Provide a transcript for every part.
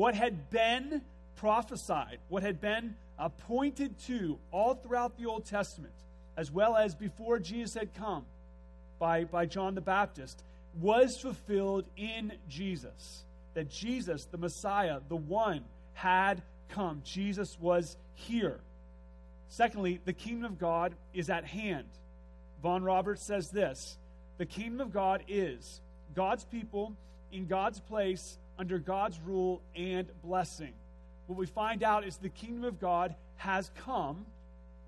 what had been prophesied, what had been uh, pointed to all throughout the Old Testament, as well as before Jesus had come by, by John the Baptist, was fulfilled in Jesus. That Jesus, the Messiah, the one, had come. Jesus was here. Secondly, the kingdom of God is at hand. Vaughan Roberts says this The kingdom of God is God's people in God's place under God's rule and blessing. What we find out is the kingdom of God has come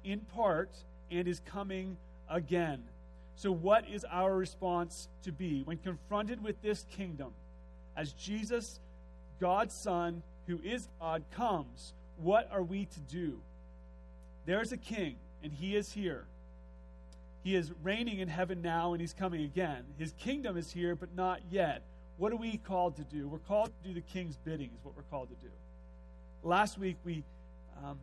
in part and is coming again. So, what is our response to be when confronted with this kingdom? As Jesus, God's Son, who is God, comes, what are we to do? There's a king, and he is here. He is reigning in heaven now, and he's coming again. His kingdom is here, but not yet. What are we called to do? We're called to do the king's bidding, is what we're called to do. Last week, we, um,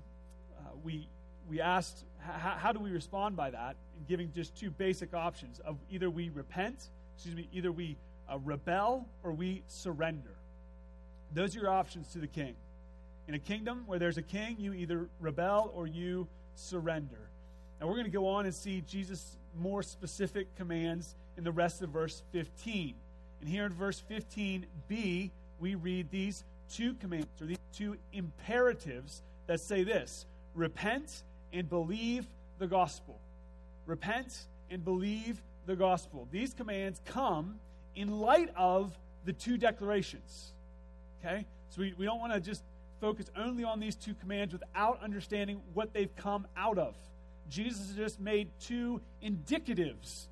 uh, we, we asked, how, how do we respond by that? Giving just two basic options of either we repent, excuse me, either we uh, rebel or we surrender. Those are your options to the king. In a kingdom where there's a king, you either rebel or you surrender. And we're going to go on and see Jesus' more specific commands in the rest of verse 15. And here in verse 15b, we read these two commands, or these two imperatives that say this repent and believe the gospel. Repent and believe the gospel. These commands come in light of the two declarations. Okay? So we, we don't want to just focus only on these two commands without understanding what they've come out of. Jesus just made two indicatives, ca-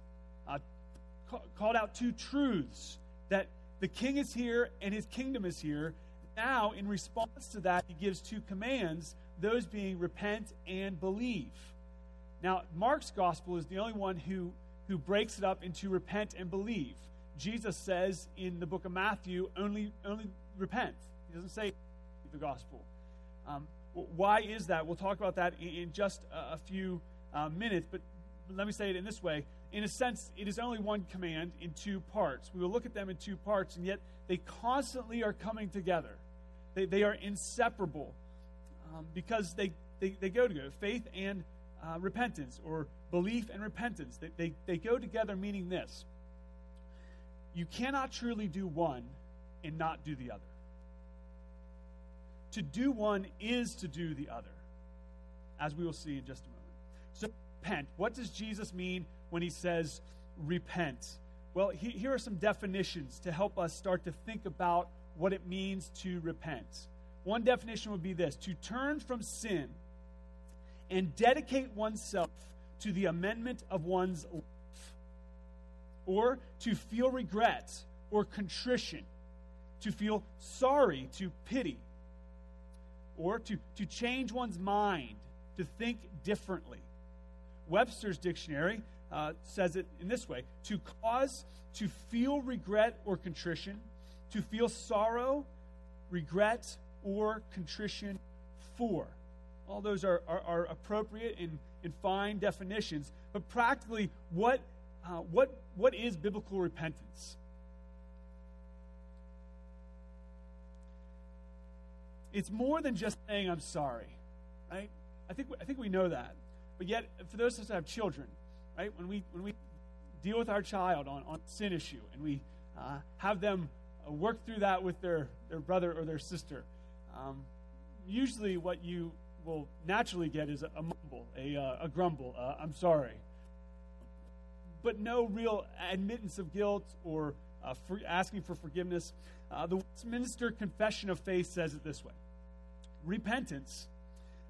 called out two truths that the king is here and his kingdom is here. Now, in response to that, he gives two commands, those being repent and believe. Now, Mark's gospel is the only one who, who breaks it up into repent and believe. Jesus says in the book of Matthew, only, only repent. He doesn't say the gospel. Um, why is that? We'll talk about that in, in just a, a few uh, minutes, but let me say it in this way. In a sense, it is only one command in two parts. We will look at them in two parts, and yet they constantly are coming together. They, they are inseparable um, because they, they, they go together faith and uh, repentance, or belief and repentance. They, they, they go together, meaning this you cannot truly do one and not do the other. To do one is to do the other, as we will see in just a moment. So, repent. What does Jesus mean when he says repent? Well, he, here are some definitions to help us start to think about what it means to repent. One definition would be this to turn from sin and dedicate oneself to the amendment of one's life, or to feel regret or contrition, to feel sorry, to pity, or to, to change one's mind, to think differently. Webster's dictionary uh, says it in this way to cause to feel regret or contrition, to feel sorrow, regret, or contrition for. All those are, are, are appropriate and, and fine definitions, but practically, what, uh, what, what is biblical repentance? It's more than just saying, I'm sorry, right? I think, I think we know that. But yet, for those of us that have children, right, when we, when we deal with our child on, on sin issue and we uh, have them uh, work through that with their, their brother or their sister, um, usually what you will naturally get is a, a mumble, a, uh, a grumble, uh, I'm sorry. But no real admittance of guilt or uh, for asking for forgiveness. Uh, the Westminster Confession of Faith says it this way Repentance,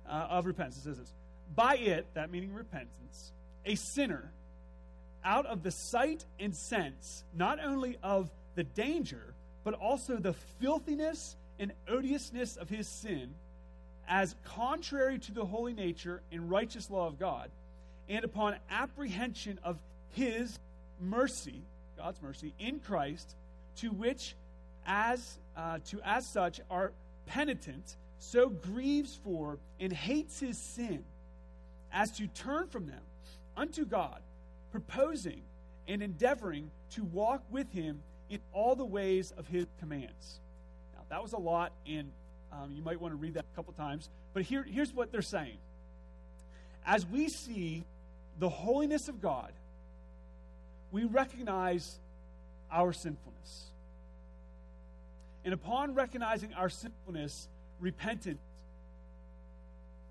of repentance, it says this by it, that meaning repentance, a sinner out of the sight and sense, not only of the danger, but also the filthiness and odiousness of his sin, as contrary to the holy nature and righteous law of God, and upon apprehension of his mercy, God's mercy, in Christ, to which as uh, to as such are penitent, so grieves for and hates his sin as to turn from them unto God, proposing and endeavoring to walk with him in all the ways of his commands. Now, That was a lot, and um, you might want to read that a couple times. But here, here's what they're saying. As we see the holiness of God, we recognize our sinfulness. And upon recognizing our sinfulness, repentance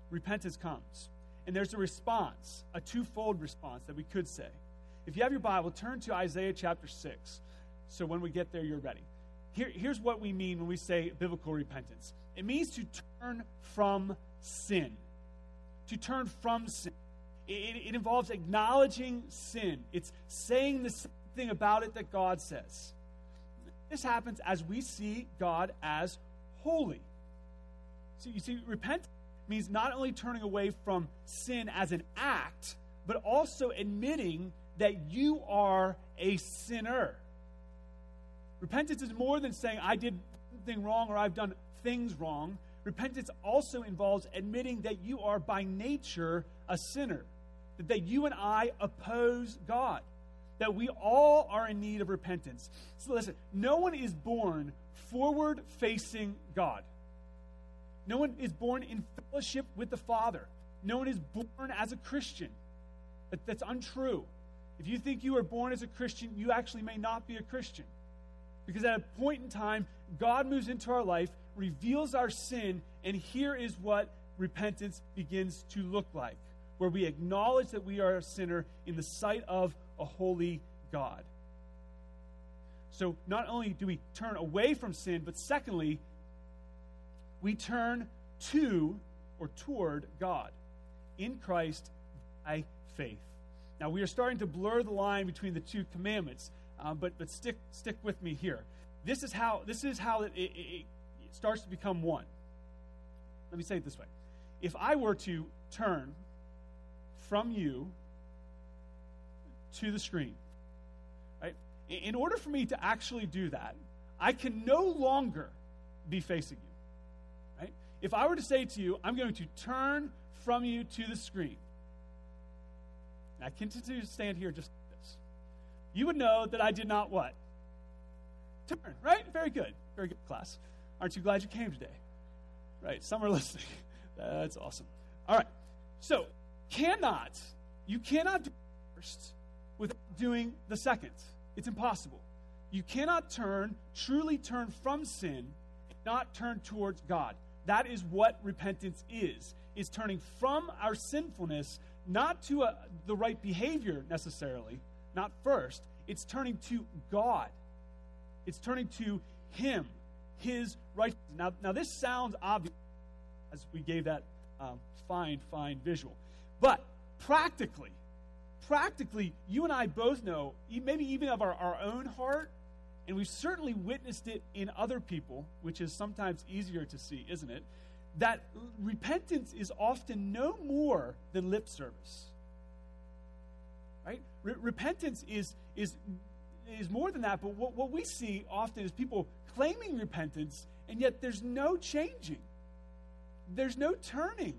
repentance comes. And there's a response, a twofold response that we could say. If you have your Bible, turn to Isaiah chapter 6. So when we get there, you're ready. Here, here's what we mean when we say biblical repentance it means to turn from sin. To turn from sin. It, it involves acknowledging sin, it's saying the same thing about it that God says. This happens as we see God as holy. So you see, repentance means not only turning away from sin as an act, but also admitting that you are a sinner. Repentance is more than saying, I did something wrong or I've done things wrong. Repentance also involves admitting that you are by nature a sinner, that you and I oppose God, that we all are in need of repentance. So listen, no one is born forward facing God. No one is born in fellowship with the Father. No one is born as a Christian. That, that's untrue. If you think you are born as a Christian, you actually may not be a Christian. Because at a point in time, God moves into our life, reveals our sin, and here is what repentance begins to look like where we acknowledge that we are a sinner in the sight of a holy God. So, not only do we turn away from sin, but secondly, we turn to or toward God in Christ by faith. Now, we are starting to blur the line between the two commandments um, but but stick stick with me here. This is how this is how it, it, it starts to become one. Let me say it this way: If I were to turn from you to the screen, right? In order for me to actually do that, I can no longer be facing you. If I were to say to you, I'm going to turn from you to the screen, I continue to stand here just like this, you would know that I did not what? Turn, right? Very good. Very good class. Aren't you glad you came today? Right. Some are listening. That's awesome. All right. So, cannot, you cannot do first without doing the second. It's impossible. You cannot turn, truly turn from sin, not turn towards God. That is what repentance is. Is turning from our sinfulness, not to a, the right behavior necessarily, not first. It's turning to God. It's turning to Him, His righteousness. Now, now this sounds obvious as we gave that um, fine, fine visual. But practically, practically, you and I both know, maybe even of our, our own heart, and we've certainly witnessed it in other people, which is sometimes easier to see, isn't it? That repentance is often no more than lip service. Right? Re- repentance is, is, is more than that, but what, what we see often is people claiming repentance, and yet there's no changing. There's no turning.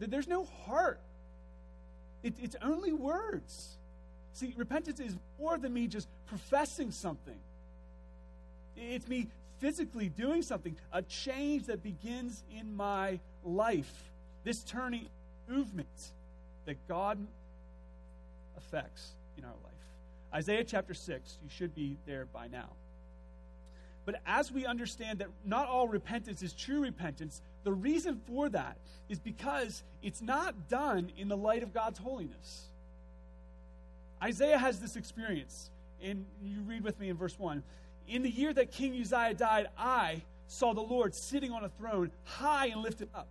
There's no heart. It, it's only words. See, repentance is more than me just professing something. It's me physically doing something, a change that begins in my life. This turning movement that God effects in our life. Isaiah chapter 6, you should be there by now. But as we understand that not all repentance is true repentance, the reason for that is because it's not done in the light of God's holiness. Isaiah has this experience, and you read with me in verse 1. In the year that King Uzziah died, I saw the Lord sitting on a throne, high and lifted up,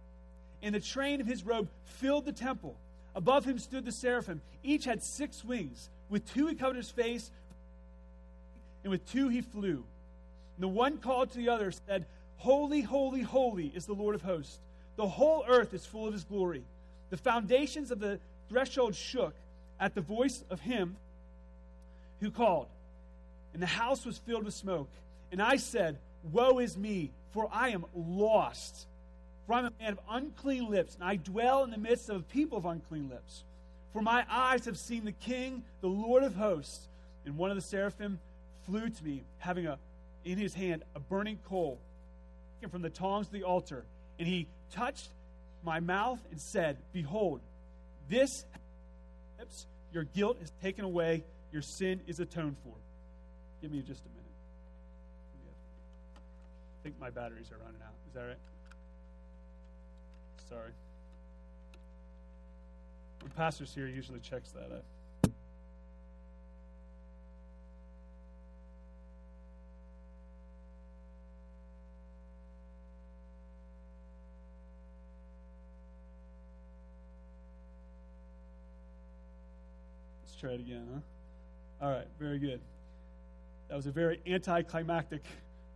and the train of his robe filled the temple. Above him stood the seraphim. Each had six wings. With two he covered his face, and with two he flew. And the one called to the other said, Holy, holy, holy is the Lord of hosts. The whole earth is full of his glory. The foundations of the threshold shook at the voice of him who called, and the house was filled with smoke. And I said, Woe is me, for I am lost for I am a man of unclean lips, and I dwell in the midst of a people of unclean lips. For my eyes have seen the King, the Lord of hosts. And one of the seraphim flew to me, having a, in his hand a burning coal, from the tongs of the altar. And he touched my mouth and said, Behold, this your guilt is taken away, your sin is atoned for. Give me just a minute. I think my batteries are running out. Is that right? Sorry. The pastor's here, usually checks that. out. Let's try it again, huh? All right, very good. That was a very anticlimactic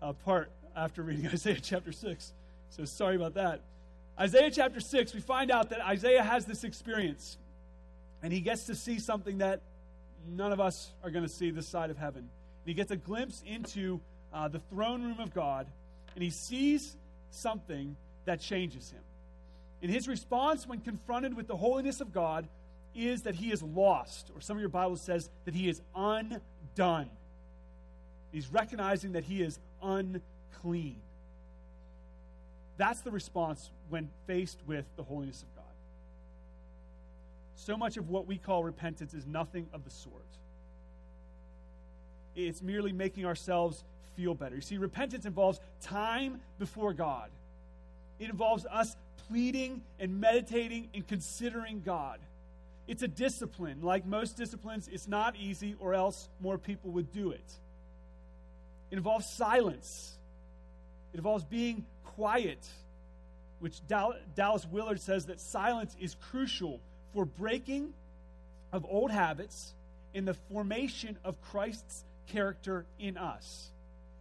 uh, part after reading Isaiah chapter 6. So sorry about that. Isaiah chapter 6, we find out that Isaiah has this experience, and he gets to see something that none of us are going to see this side of heaven. And he gets a glimpse into uh, the throne room of God, and he sees something that changes him. In his response, when confronted with the holiness of God, is that he is lost, or some of your Bible says that he is undone. He's recognizing that he is unclean. That's the response when faced with the holiness of God. So much of what we call repentance is nothing of the sort. It's merely making ourselves feel better. You see, repentance involves time before God, it involves us pleading and meditating and considering God. It's a discipline. Like most disciplines, it's not easy, or else more people would do it. It involves silence, it involves being quiet, which Dallas Willard says that silence is crucial for breaking of old habits in the formation of Christ's character in us.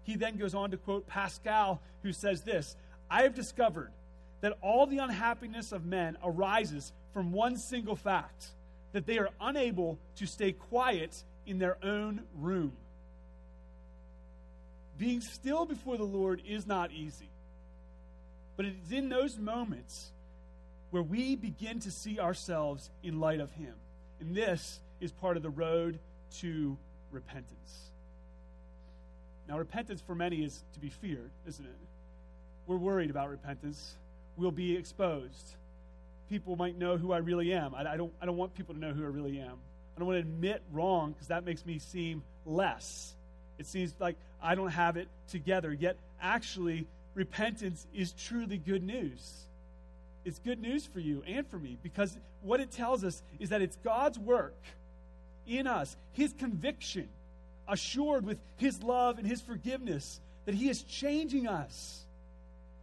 He then goes on to quote Pascal, who says this I have discovered that all the unhappiness of men arises from one single fact that they are unable to stay quiet in their own room. Being still before the Lord is not easy. But it is in those moments where we begin to see ourselves in light of Him. And this is part of the road to repentance. Now, repentance for many is to be feared, isn't it? We're worried about repentance. We'll be exposed people might know who I really am. I, I, don't, I don't want people to know who I really am. I don't want to admit wrong because that makes me seem less. It seems like I don't have it together. Yet, actually, repentance is truly good news. It's good news for you and for me because what it tells us is that it's God's work in us, His conviction, assured with His love and His forgiveness, that He is changing us.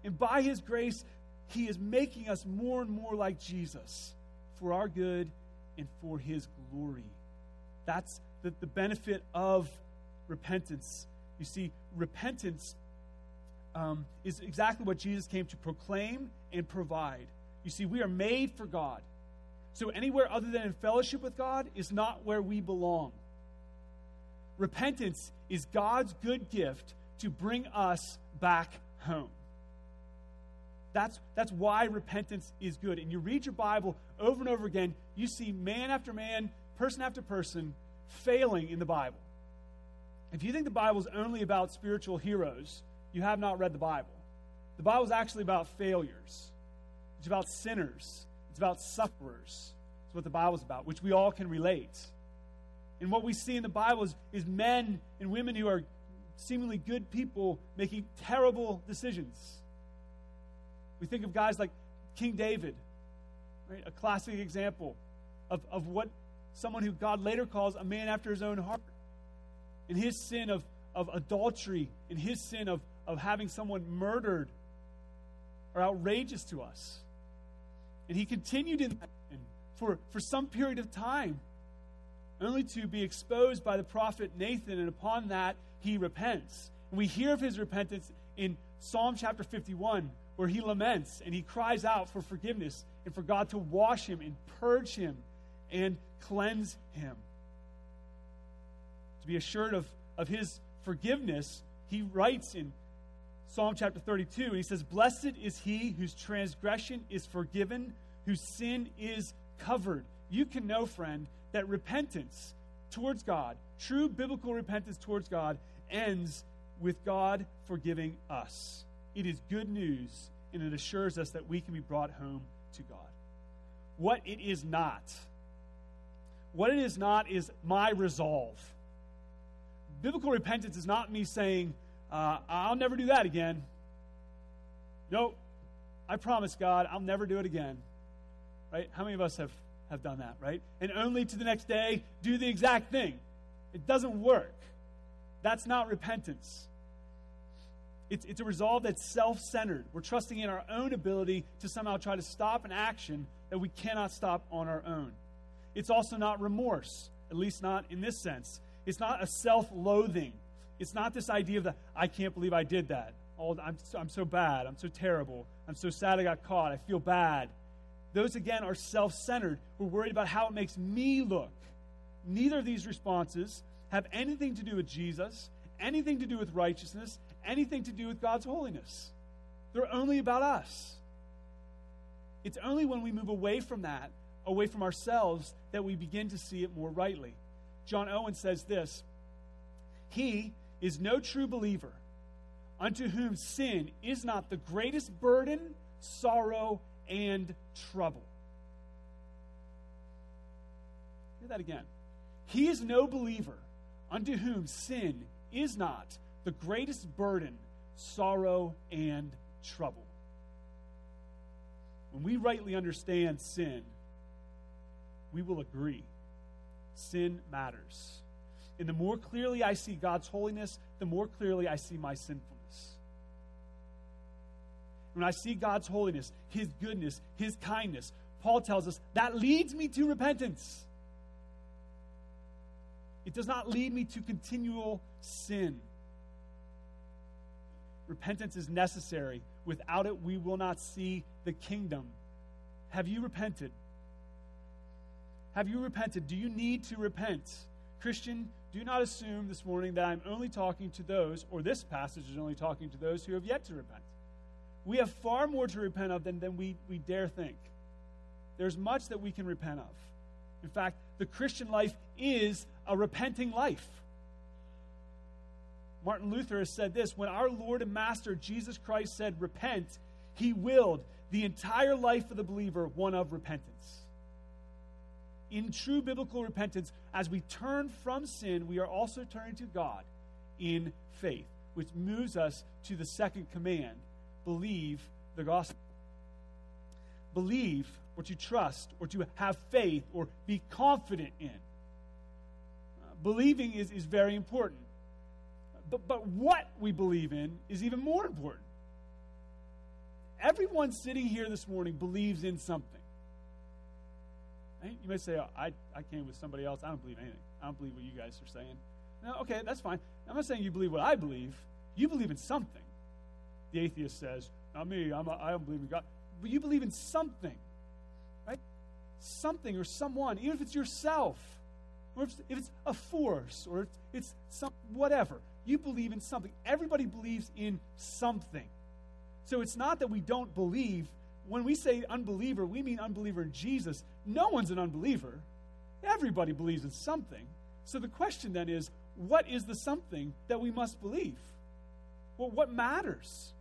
And by His grace, he is making us more and more like Jesus for our good and for His glory. That's the, the benefit of repentance. You see, repentance um, is exactly what Jesus came to proclaim and provide. You see, we are made for God. So anywhere other than in fellowship with God is not where we belong. Repentance is God's good gift to bring us back home. That's, that's why repentance is good. And you read your Bible over and over again, you see man after man, person after person failing in the Bible. If you think the Bible is only about spiritual heroes, you have not read the Bible. The Bible is actually about failures, it's about sinners, it's about sufferers. It's what the Bible is about, which we all can relate. And what we see in the Bible is, is men and women who are seemingly good people making terrible decisions we think of guys like King David, right? a classic example of, of what someone who God later calls a man after his own heart. In his sin of, of adultery, in his sin of, of having someone murdered, are outrageous to us. And he continued in that for, for some period of time, only to be exposed by the prophet Nathan, and upon that he repents. And we hear of his repentance in Psalm chapter 51, where he laments and he cries out for forgiveness and for God to wash him and purge him and cleanse him. To be assured of, of his forgiveness, he writes in Psalm chapter 32, and he says, Blessed is he whose transgression is forgiven, whose sin is covered. You can know, friend, that repentance towards God, true biblical repentance towards God, ends with God forgiving us it is good news, and it assures us that we can be brought home to God. What it is not, what it is not is my resolve. Biblical repentance is not me saying, uh, I'll never do that again. Nope. I promise God, I'll never do it again. Right? How many of us have, have done that, right? And only to the next day do the exact thing. It doesn't work. That's not repentance. It's, it's a resolve that's self centered. We're trusting in our own ability to somehow try to stop an action that we cannot stop on our own. It's also not remorse, at least not in this sense. It's not a self loathing. It's not this idea of the, I can't believe I did that. Oh, I'm, so, I'm so bad. I'm so terrible. I'm so sad I got caught. I feel bad. Those, again, are self centered. We're worried about how it makes me look. Neither of these responses have anything to do with Jesus, anything to do with righteousness, anything to do with God's holiness. They're only about us. It's only when we move away from that, away from ourselves, that we begin to see it more rightly. John Owen says this He is no true believer unto whom sin is not the greatest burden, sorrow, and trouble. Hear that again. He is no believer unto whom sin is not the greatest burden, sorrow, and trouble. When we rightly understand sin, we will agree sin matters. And the more clearly I see God's holiness, the more clearly I see my sinfulness. When I see God's holiness, His goodness, His kindness, Paul tells us that leads me to repentance. It does not lead me to continual sin. Repentance is necessary. Without it, we will not see the kingdom. Have you repented? Have you repented? Do you need to repent? Christian, do not assume this morning that I'm only talking to those, or this passage is only talking to those who have yet to repent. We have far more to repent of than, than we, we dare think. There's much that we can repent of. In fact, the Christian life is a repenting life. Martin Luther has said this when our Lord and Master Jesus Christ said, Repent, he willed the entire life of the believer one of repentance. In true biblical repentance, as we turn from sin, we are also turning to God in faith, which moves us to the second command believe the gospel. Believe or to trust or to have faith or be confident in. Uh, believing is, is very important. But, but what we believe in is even more important. Everyone sitting here this morning believes in something. You may say, oh, I, I came with somebody else. I don't believe anything. I don't believe what you guys are saying. No, okay, that's fine. I'm not saying you believe what I believe. You believe in something. The atheist says, not me. I'm a, I don't believe in God. But you believe in something. Right? Something or someone, even if it's yourself, or if it's, if it's a force, or it's, it's some, whatever. You believe in something. Everybody believes in something. So it's not that we don't believe. When we say unbeliever, we mean unbeliever in Jesus. No one's an unbeliever. Everybody believes in something. So the question then is what is the something that we must believe? Well, what matters?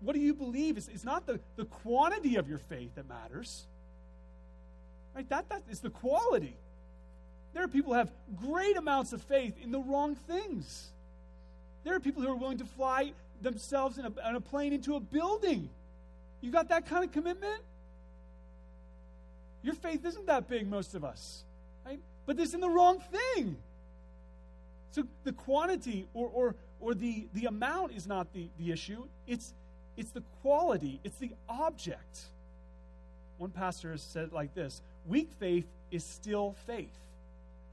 What do you believe? It's, it's not the, the quantity of your faith that matters. Right? That, that is the quality. There are people who have great amounts of faith in the wrong things. There are people who are willing to fly themselves in a, in a plane into a building. You got that kind of commitment? Your faith isn't that big, most of us. Right? But it's in the wrong thing. So the quantity or, or, or the, the amount is not the, the issue. It's, it's the quality, it's the object. One pastor said it like this Weak faith is still faith,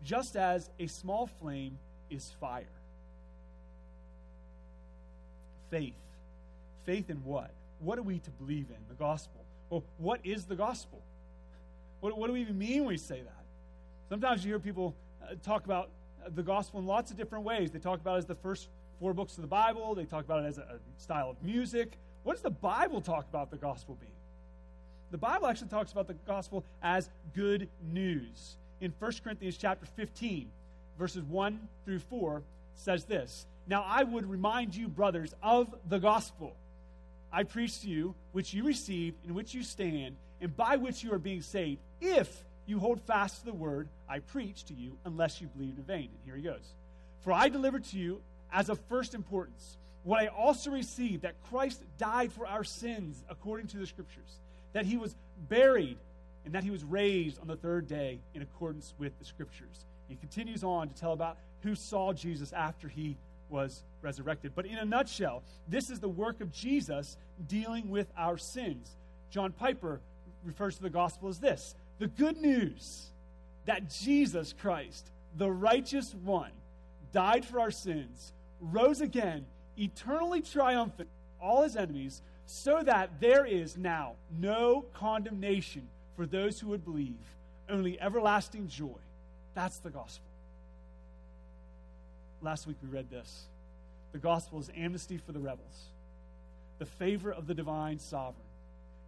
just as a small flame is fire faith. Faith in what? What are we to believe in? The gospel. Well, what is the gospel? What, what do we even mean when we say that? Sometimes you hear people uh, talk about uh, the gospel in lots of different ways. They talk about it as the first four books of the Bible, they talk about it as a, a style of music. What does the Bible talk about the gospel being? The Bible actually talks about the gospel as good news. In 1 Corinthians chapter 15, verses 1 through 4, says this now I would remind you, brothers, of the gospel I preach to you, which you received, in which you stand, and by which you are being saved, if you hold fast to the word I preach to you, unless you believe in vain. And here he goes. For I delivered to you as of first importance what I also received that Christ died for our sins according to the Scriptures, that he was buried, and that he was raised on the third day in accordance with the Scriptures. He continues on to tell about who saw Jesus after he was resurrected. But in a nutshell, this is the work of Jesus dealing with our sins. John Piper refers to the gospel as this the good news that Jesus Christ, the righteous one, died for our sins, rose again, eternally triumphant all his enemies, so that there is now no condemnation for those who would believe, only everlasting joy. That's the gospel. Last week we read this. The gospel is amnesty for the rebels, the favor of the divine sovereign,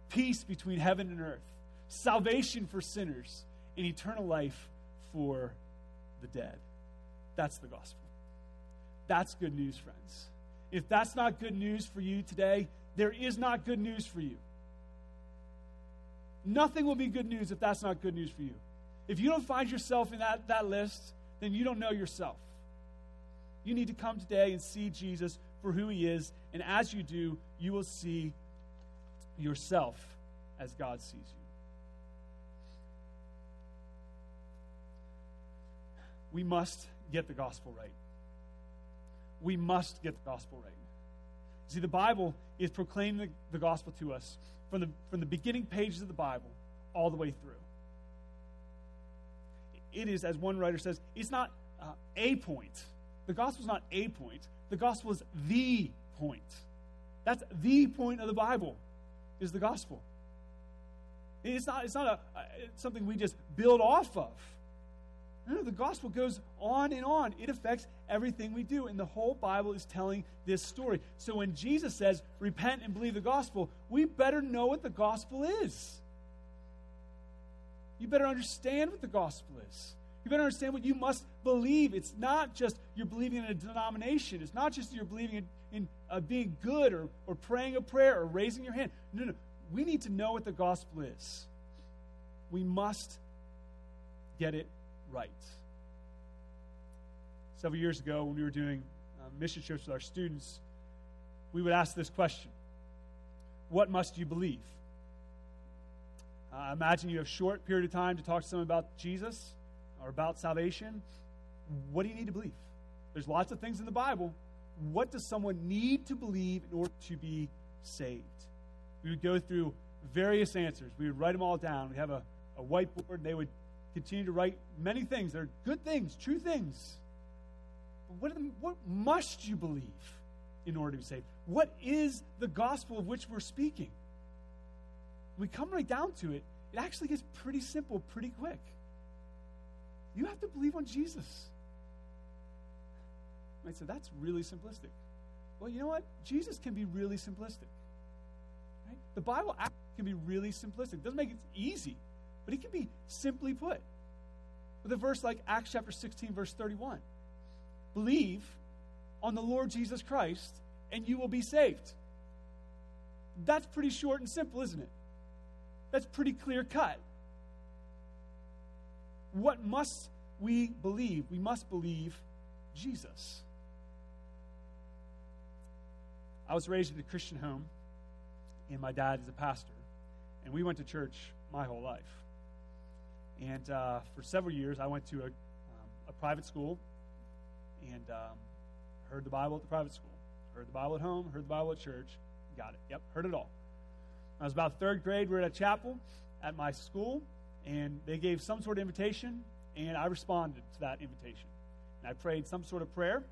peace between heaven and earth, salvation for sinners, and eternal life for the dead. That's the gospel. That's good news, friends. If that's not good news for you today, there is not good news for you. Nothing will be good news if that's not good news for you. If you don't find yourself in that, that list, then you don't know yourself. You need to come today and see Jesus for who he is. And as you do, you will see yourself as God sees you. We must get the gospel right. We must get the gospel right. See, the Bible is proclaiming the, the gospel to us from the, from the beginning pages of the Bible all the way through. It is, as one writer says, it's not uh, a point. The gospel is not a point. The gospel is the point. That's the point of the Bible, is the gospel. It's not, it's not a, a something we just build off of. No, the gospel goes on and on. It affects everything we do. And the whole Bible is telling this story. So when Jesus says, repent and believe the gospel, we better know what the gospel is. You better understand what the gospel is. You better understand what you must believe. It's not just you're believing in a denomination, it's not just you're believing in, in uh, being good or, or praying a prayer or raising your hand. No, no. We need to know what the gospel is. We must get it right. Several years ago, when we were doing uh, mission trips with our students, we would ask this question What must you believe? Uh, imagine you have a short period of time to talk to someone about Jesus or about salvation. What do you need to believe? There's lots of things in the Bible. What does someone need to believe in order to be saved? We would go through various answers. We would write them all down. We have a, a whiteboard, and they would continue to write many things. They're good things, true things. But what, the, what must you believe in order to be saved? What is the gospel of which we're speaking? When we come right down to it, it actually gets pretty simple pretty quick. You have to believe on Jesus. Might say, that's really simplistic. Well, you know what? Jesus can be really simplistic. Right? The Bible can be really simplistic. It doesn't make it easy, but it can be simply put. With a verse like Acts chapter 16, verse 31 Believe on the Lord Jesus Christ, and you will be saved. That's pretty short and simple, isn't it? That's pretty clear cut. What must we believe? We must believe Jesus. I was raised in a Christian home, and my dad is a pastor, and we went to church my whole life. And uh, for several years, I went to a, um, a private school and um, heard the Bible at the private school, heard the Bible at home, heard the Bible at church. Got it. Yep, heard it all. When I was about third grade. We were at a chapel at my school, and they gave some sort of invitation, and I responded to that invitation. And I prayed some sort of prayer,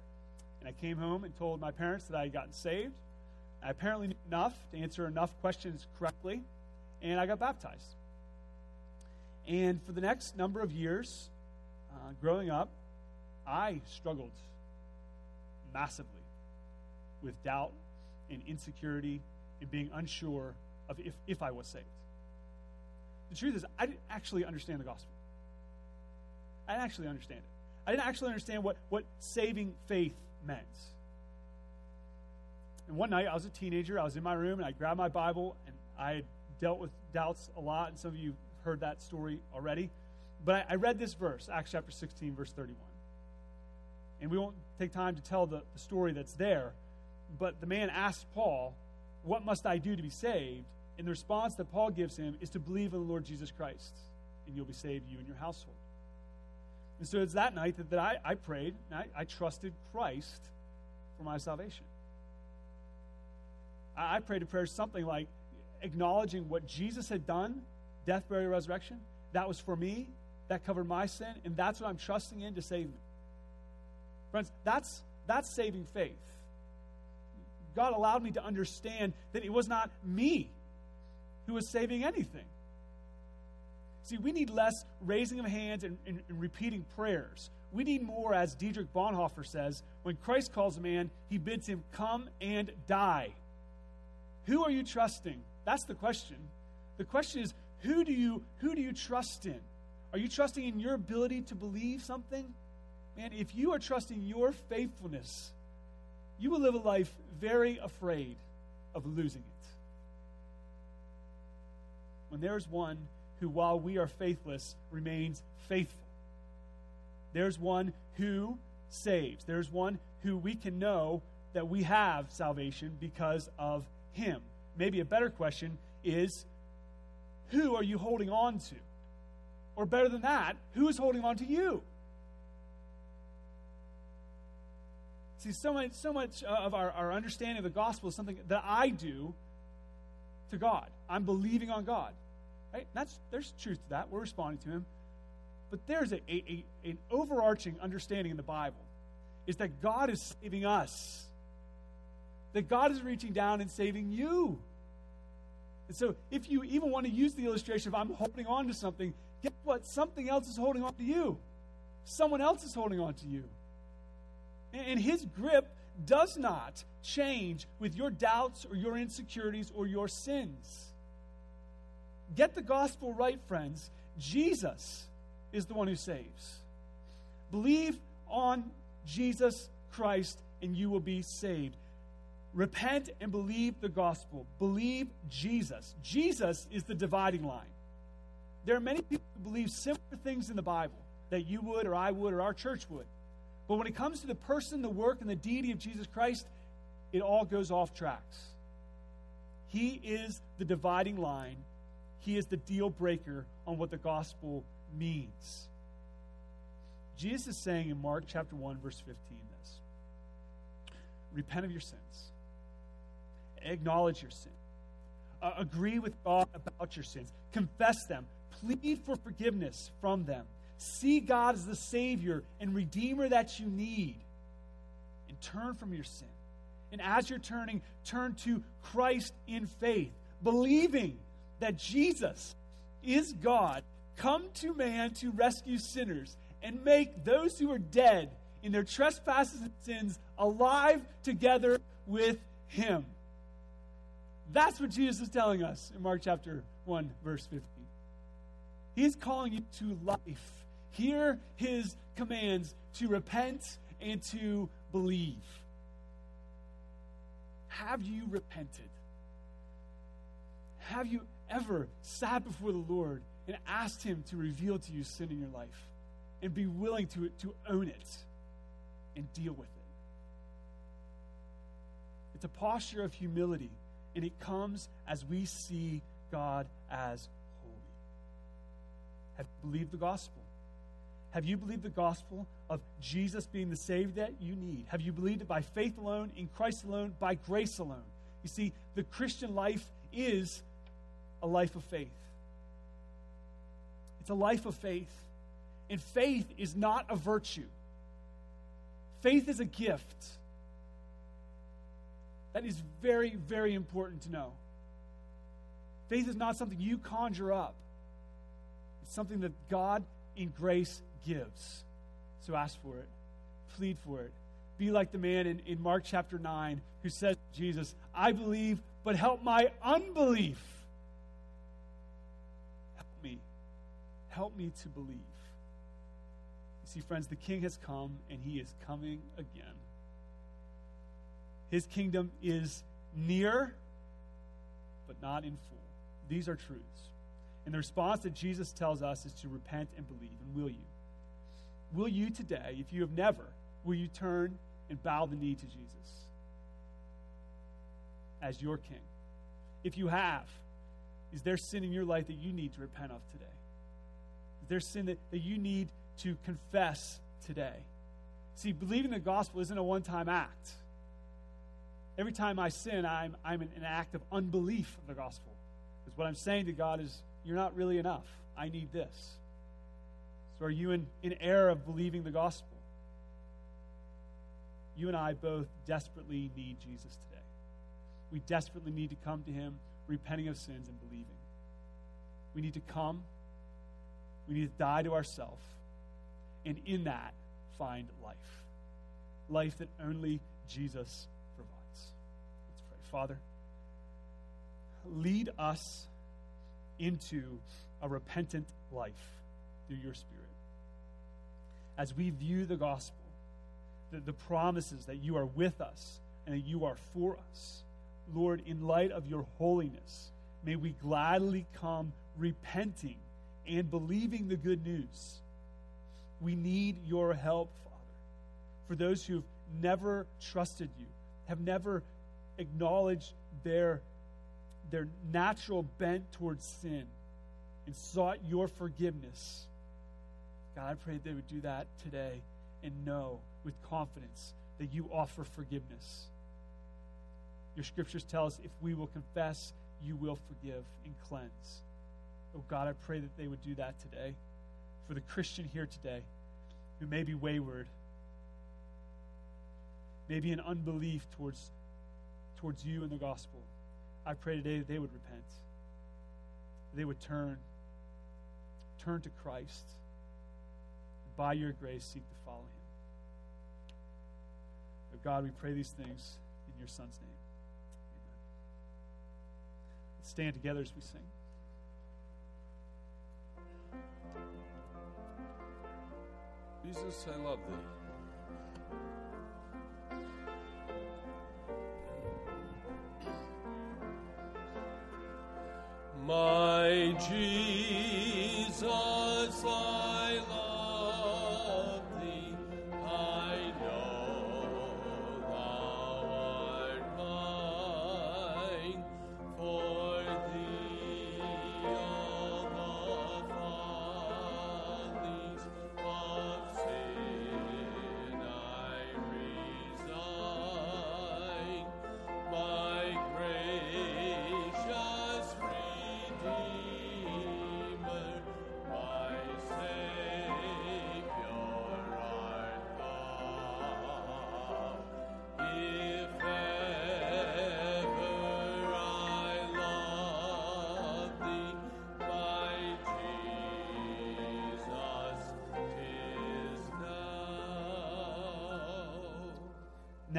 and I came home and told my parents that I had gotten saved. I apparently knew enough to answer enough questions correctly, and I got baptized. And for the next number of years, uh, growing up, I struggled massively with doubt and insecurity and being unsure of if, if I was saved. The truth is, I didn't actually understand the gospel. I didn't actually understand it. I didn't actually understand what, what saving faith meant. And one night, I was a teenager. I was in my room, and I grabbed my Bible, and I dealt with doubts a lot, and some of you heard that story already. But I, I read this verse, Acts chapter 16, verse 31. And we won't take time to tell the, the story that's there, but the man asked Paul, What must I do to be saved? And the response that Paul gives him is to believe in the Lord Jesus Christ, and you'll be saved, you and your household. And so it's that night that, that I, I prayed, I, I trusted Christ for my salvation. I, I prayed a prayer something like acknowledging what Jesus had done death, burial, resurrection. That was for me, that covered my sin, and that's what I'm trusting in to save me. Friends, that's, that's saving faith. God allowed me to understand that it was not me who was saving anything. See, we need less raising of hands and, and, and, repeating prayers. We need more, as Dietrich Bonhoeffer says, when Christ calls a man, he bids him come and die. Who are you trusting? That's the question. The question is, who do you who do you trust in? Are you trusting in your ability to believe something? Man, if you are trusting your faithfulness, you will live a life very afraid of losing it. When there's one who, while we are faithless, remains faithful. There's one who saves. There's one who we can know that we have salvation because of him. Maybe a better question is who are you holding on to? Or better than that, who is holding on to you? See, so much, so much uh, of our, our understanding of the gospel is something that I do to God. I'm believing on God. Right? That's, there's truth to that. We're responding to Him. But there's a, a, a, an overarching understanding in the Bible is that God is saving us, that God is reaching down and saving you. And so, if you even want to use the illustration of I'm holding on to something, guess what? Something else is holding on to you. Someone else is holding on to you. And his grip does not change with your doubts or your insecurities or your sins. Get the gospel right, friends. Jesus is the one who saves. Believe on Jesus Christ and you will be saved. Repent and believe the gospel. Believe Jesus. Jesus is the dividing line. There are many people who believe similar things in the Bible that you would, or I would, or our church would. But when it comes to the person, the work, and the deity of Jesus Christ, it all goes off tracks. He is the dividing line he is the deal breaker on what the gospel means. Jesus is saying in Mark chapter 1, verse 15 this Repent of your sins, acknowledge your sin, uh, agree with God about your sins, confess them, plead for forgiveness from them, see God as the Savior and Redeemer that you need, and turn from your sin. And as you're turning, turn to Christ in faith, believing that Jesus is God, come to man to rescue sinners and make those who are dead in their trespasses and sins alive together with him. That's what Jesus is telling us in Mark chapter 1, verse 15. He's calling you to life. Hear his commands to repent and to believe. Have you repented? Have you ever sat before the Lord and asked Him to reveal to you sin in your life and be willing to, to own it and deal with it. It's a posture of humility, and it comes as we see God as holy. Have you believed the gospel? Have you believed the gospel of Jesus being the Savior that you need? Have you believed it by faith alone, in Christ alone, by grace alone? You see, the Christian life is a life of faith. It's a life of faith. And faith is not a virtue, faith is a gift. That is very, very important to know. Faith is not something you conjure up, it's something that God in grace gives. So ask for it, plead for it. Be like the man in, in Mark chapter 9 who says Jesus, I believe, but help my unbelief. Help me to believe. You see, friends, the king has come and he is coming again. His kingdom is near, but not in full. These are truths. And the response that Jesus tells us is to repent and believe. And will you? Will you today, if you have never, will you turn and bow the knee to Jesus as your king? If you have, is there sin in your life that you need to repent of today? Is there sin that, that you need to confess today? See, believing the gospel isn't a one time act. Every time I sin, I'm, I'm in an act of unbelief of the gospel. Because what I'm saying to God is, you're not really enough. I need this. So are you in, in error of believing the gospel? You and I both desperately need Jesus today. We desperately need to come to him, repenting of sins and believing. We need to come. We need to die to ourselves. And in that, find life. Life that only Jesus provides. Let's pray. Father, lead us into a repentant life through your Spirit. As we view the gospel, the, the promises that you are with us and that you are for us, Lord, in light of your holiness, may we gladly come repenting and believing the good news. We need your help, Father. For those who've never trusted you, have never acknowledged their, their natural bent towards sin, and sought your forgiveness. God, I pray they would do that today and know with confidence that you offer forgiveness. Your scriptures tell us if we will confess, you will forgive and cleanse. Oh God, I pray that they would do that today. For the Christian here today who may be wayward, maybe in unbelief towards, towards you and the gospel, I pray today that they would repent. They would turn, turn to Christ. And by your grace, seek to follow him. Oh God, we pray these things in your Son's name. Amen. Let's stand together as we sing. Jesus, I love thee. My Jesus, I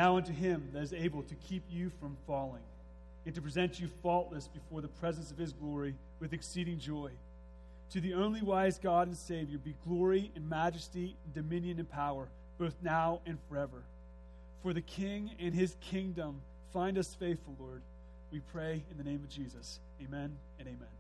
now. Unto him that is able to keep you from falling, and to present you faultless before the presence of his glory with exceeding joy. To the only wise God and Savior be glory and majesty, and dominion and power, both now and forever. For the King and his kingdom find us faithful, Lord. We pray in the name of Jesus. Amen and amen.